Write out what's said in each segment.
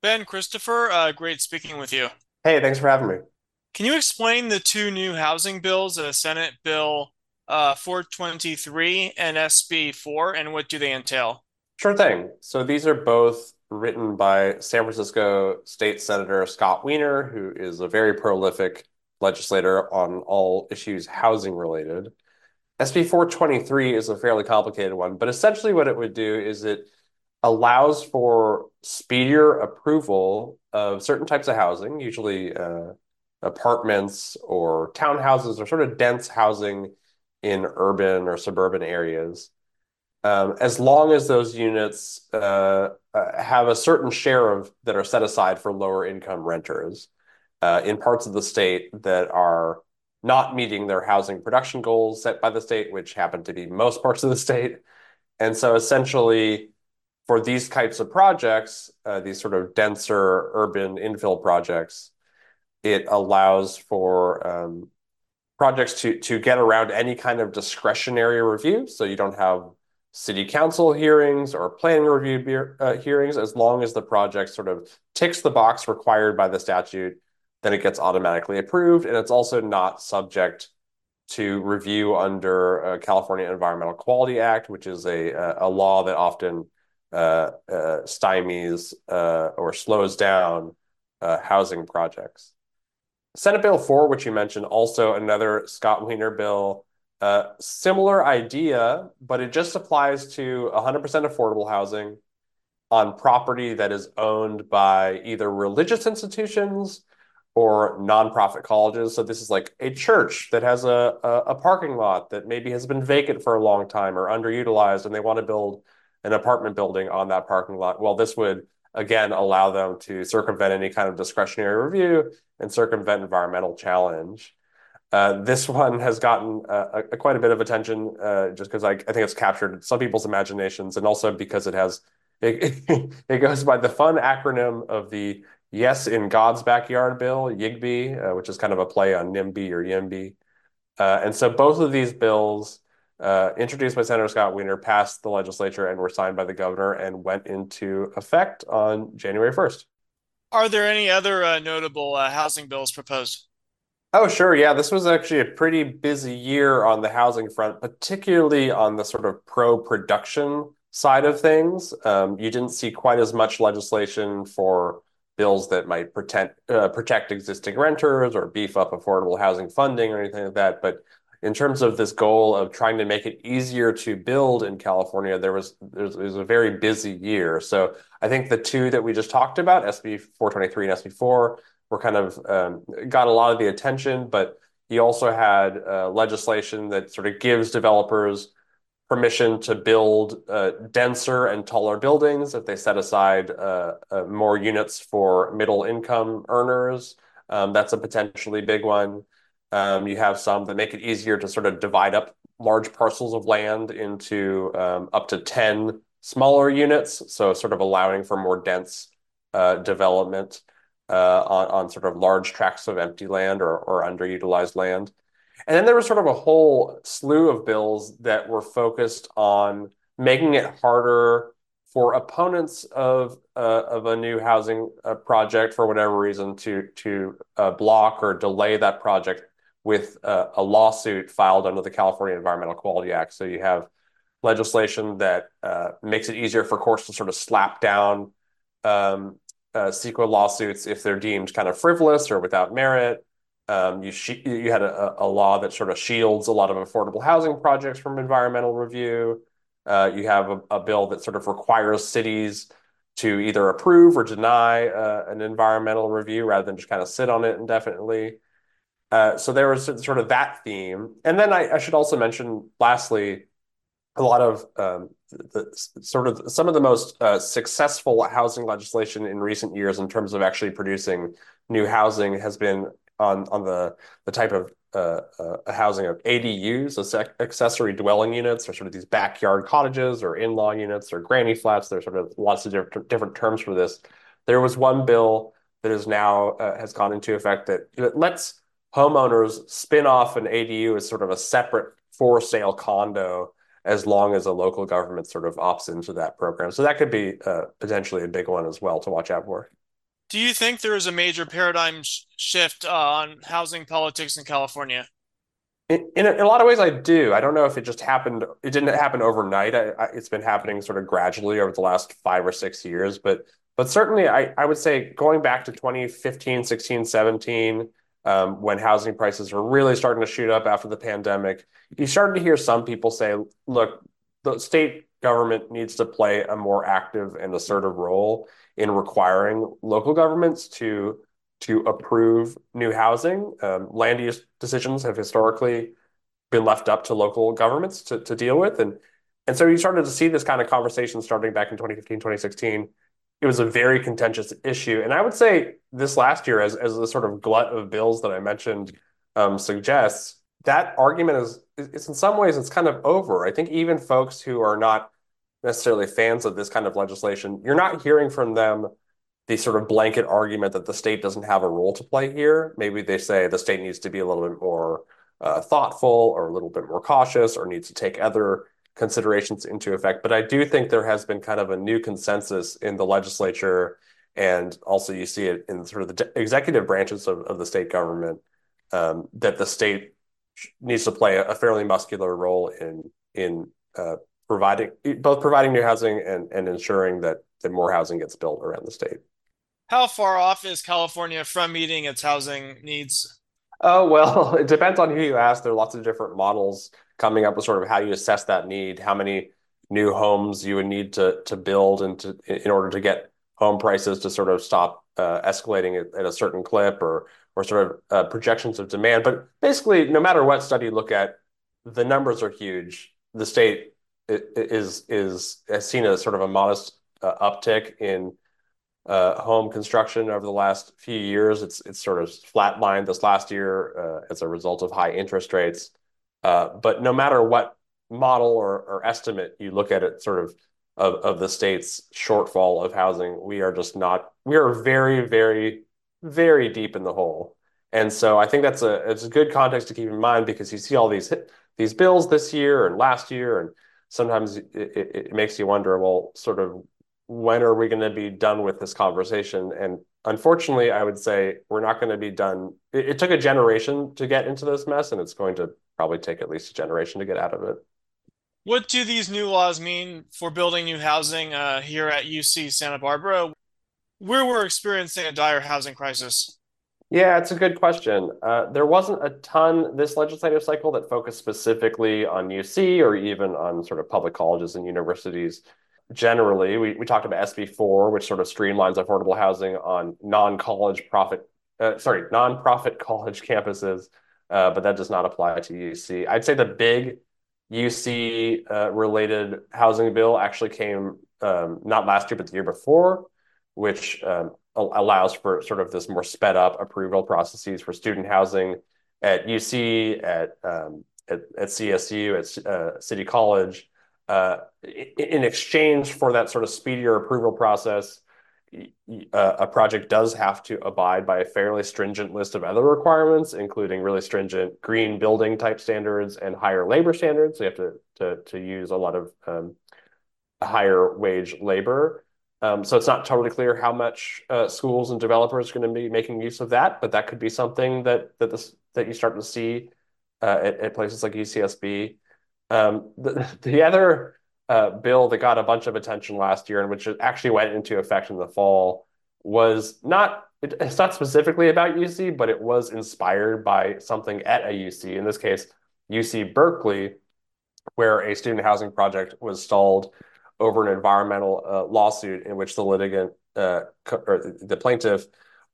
Ben Christopher, uh, great speaking with you. Hey, thanks for having me. Can you explain the two new housing bills, uh, Senate Bill uh, 423 and SB 4, and what do they entail? Sure thing. So these are both written by San Francisco State Senator Scott Wiener, who is a very prolific legislator on all issues housing related. SB 423 is a fairly complicated one, but essentially what it would do is it allows for speedier approval of certain types of housing, usually uh, apartments or townhouses or sort of dense housing in urban or suburban areas, um, as long as those units uh, uh, have a certain share of that are set aside for lower income renters uh, in parts of the state that are not meeting their housing production goals set by the state, which happen to be most parts of the state. And so essentially, for these types of projects, uh, these sort of denser urban infill projects, it allows for um, projects to to get around any kind of discretionary review. So you don't have city council hearings or planning review uh, hearings as long as the project sort of ticks the box required by the statute, then it gets automatically approved, and it's also not subject to review under uh, California Environmental Quality Act, which is a a law that often uh, uh, stymies uh, or slows down uh, housing projects. Senate Bill 4, which you mentioned, also another Scott Wiener bill. Uh, similar idea, but it just applies to 100% affordable housing on property that is owned by either religious institutions or nonprofit colleges. So this is like a church that has a, a, a parking lot that maybe has been vacant for a long time or underutilized, and they want to build an apartment building on that parking lot. Well, this would again allow them to circumvent any kind of discretionary review and circumvent environmental challenge. Uh, this one has gotten uh, a, quite a bit of attention uh, just because I, I, think it's captured some people's imaginations and also because it has it, it goes by the fun acronym of the Yes in God's Backyard bill, YIGBY, uh, which is kind of a play on NIMBY or YIMBY. Uh, and so both of these bills uh, introduced by Senator Scott Wiener, passed the legislature, and were signed by the governor and went into effect on January 1st. Are there any other uh, notable uh, housing bills proposed? Oh, sure. Yeah, this was actually a pretty busy year on the housing front, particularly on the sort of pro-production side of things. Um, you didn't see quite as much legislation for bills that might protect uh, protect existing renters or beef up affordable housing funding or anything like that. But in terms of this goal of trying to make it easier to build in California, there was there was a very busy year. So I think the two that we just talked about, SB 423 and SB 4, were kind of um, got a lot of the attention, but you also had uh, legislation that sort of gives developers permission to build uh, denser and taller buildings if they set aside uh, uh more units for middle income earners. Um, that's a potentially big one. Um, you have some that make it easier to sort of divide up large parcels of land into um, up to 10 smaller units, so sort of allowing for more dense uh, development uh, on, on sort of large tracts of empty land or, or underutilized land. And then there was sort of a whole slew of bills that were focused on making it harder for opponents of uh, of a new housing uh, project for whatever reason to to uh, block or delay that project with a, a, lawsuit filed under the California Environmental Quality Act. So you have legislation that uh, makes it easier for courts to sort of slap down um, uh, CEQA lawsuits if they're deemed kind of frivolous or without merit. Um, you you had a, a, law that sort of shields a lot of affordable housing projects from environmental review. Uh, you have a, a, bill that sort of requires cities to either approve or deny uh, an environmental review rather than just kind of sit on it indefinitely. Uh, so there was sort of that theme. And then I, I should also mention, lastly, a lot of um, the, sort of some of the most uh, successful housing legislation in recent years in terms of actually producing new housing has been on on the the type of uh, uh, housing of ADUs, so accessory dwelling units, or sort of these backyard cottages or in-law units or granny flats. There's sort of lots of different different terms for this. There was one bill that is now uh, has gone into effect that lets homeowners spin off an ADU as sort of a separate for sale condo as long as a local government sort of opts into that program. So that could be uh, potentially a big one as well to watch out for. Do you think there is a major paradigm sh shift uh, on housing politics in California? In, in, a, in a lot of ways, I do. I don't know if it just happened. It didn't happen overnight. I, I, it's been happening sort of gradually over the last five or six years. But but certainly, I, I would say going back to 2015, 16, 17, um, when housing prices were really starting to shoot up after the pandemic, you started to hear some people say, look, the state government needs to play a more active and assertive role in requiring local governments to to approve new housing. Um, land use decisions have historically been left up to local governments to, to deal with. And, and so you started to see this kind of conversation starting back in 2015, 2016. It was a very contentious issue. And I would say this last year, as, as the sort of glut of bills that I mentioned um, suggests, that argument is, it's in some ways, it's kind of over. I think even folks who are not necessarily fans of this kind of legislation, you're not hearing from them the sort of blanket argument that the state doesn't have a role to play here. Maybe they say the state needs to be a little bit more uh, thoughtful or a little bit more cautious or needs to take other considerations into effect. But I do think there has been kind of a new consensus in the legislature, and also you see it in sort of the executive branches of, of the state government um, that the state needs to play a, fairly muscular role in in uh, providing both providing new housing and and ensuring that that more housing gets built around the state. How far off is California from meeting its housing needs? Oh, well, it depends on who you ask. There are lots of different models coming up with sort of how you assess that need, how many new homes you would need to to build and to in order to get home prices to sort of stop uh, escalating at, at, a certain clip or or sort of uh, projections of demand. But basically, no matter what study you look at, the numbers are huge. The state is is has seen a sort of a modest uh, uptick in uh, home construction over the last few years. It's it's sort of flatlined this last year uh, as a result of high interest rates. Uh, but no matter what model or, estimate you look at it, sort of, of the state's shortfall of housing, we are just not. We are very, very, very deep in the hole. And so I think that's a it's a good context to keep in mind because you see all these these bills this year and last year, and sometimes it makes you wonder, well, sort of when are we going to be done with this conversation? And unfortunately, I would say we're not going to be done. It, it, took a generation to get into this mess, and it's going to probably take at least a generation to get out of it. What do these new laws mean for building new housing uh, here at UC Santa Barbara, where we're experiencing a dire housing crisis? Yeah, it's a good question. Uh, there wasn't a ton this legislative cycle that focused specifically on UC or even on sort of public colleges and universities generally. We, we talked about SB4, which sort of streamlines affordable housing on non-college profit, uh, sorry, non-profit college campuses, uh, but that does not apply to UC. I'd say the big UC uh, related housing bill actually came um, not last year, but the year before, which um, allows for sort of this more sped up approval processes for student housing at UC, at um, at, at, CSU, at uh, City College, in exchange for that sort of speedier approval process, uh, a project does have to abide by a fairly stringent list of other requirements, including really stringent green building type standards and higher labor standards. So you have to to, to use a lot of um, higher wage labor. Um, so it's not totally clear how much uh, schools and developers are going to be making use of that, but that could be something that that this that you start to see uh, at, at places like UCSB. Um, the, the other uh, bill that got a bunch of attention last year and which actually went into effect in the fall was not it, it's not specifically about UC, but it was inspired by something at a UC. In this case, UC Berkeley, where a student housing project was stalled over an environmental uh, lawsuit in which the litigant uh, or the plaintiff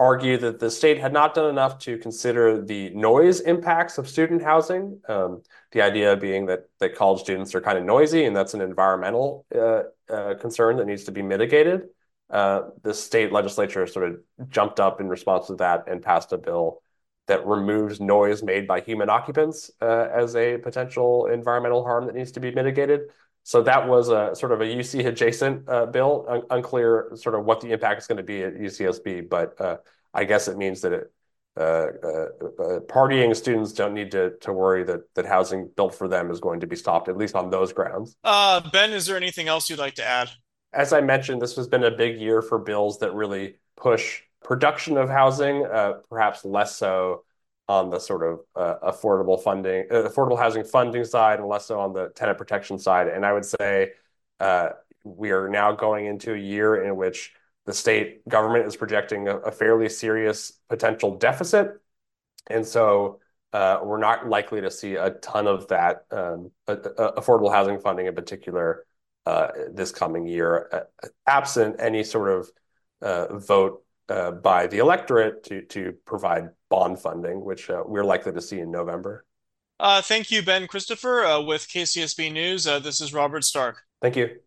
argue that the state had not done enough to consider the noise impacts of student housing. Um, the idea being that that college students are kind of noisy, and that's an environmental uh, uh, concern that needs to be mitigated. Uh, the state legislature sort of jumped up in response to that and passed a bill that removes noise made by human occupants uh, as a potential environmental harm that needs to be mitigated. So that was a sort of a UC adjacent uh, bill. Un- unclear sort of what the impact is going to be at UCSB, but uh, I guess it means that it, uh, uh, uh, partying students don't need to to worry that that housing built for them is going to be stopped, at least on those grounds. Uh, Ben, is there anything else you'd like to add? As I mentioned, this has been a big year for bills that really push production of housing, uh, perhaps less so on the sort of uh, affordable funding, uh, affordable housing funding side, and less so on the tenant protection side. And I would say uh, we are now going into a year in which the state government is projecting a, a fairly serious potential deficit, and so uh, we're not likely to see a ton of that um, affordable housing funding in particular uh, this coming year, uh, absent any sort of vote by the electorate to to provide bond funding, which uh, we're likely to see in November. Uh, thank you, Ben Christopher, with KCSB News. this is Robert Stark. Thank you.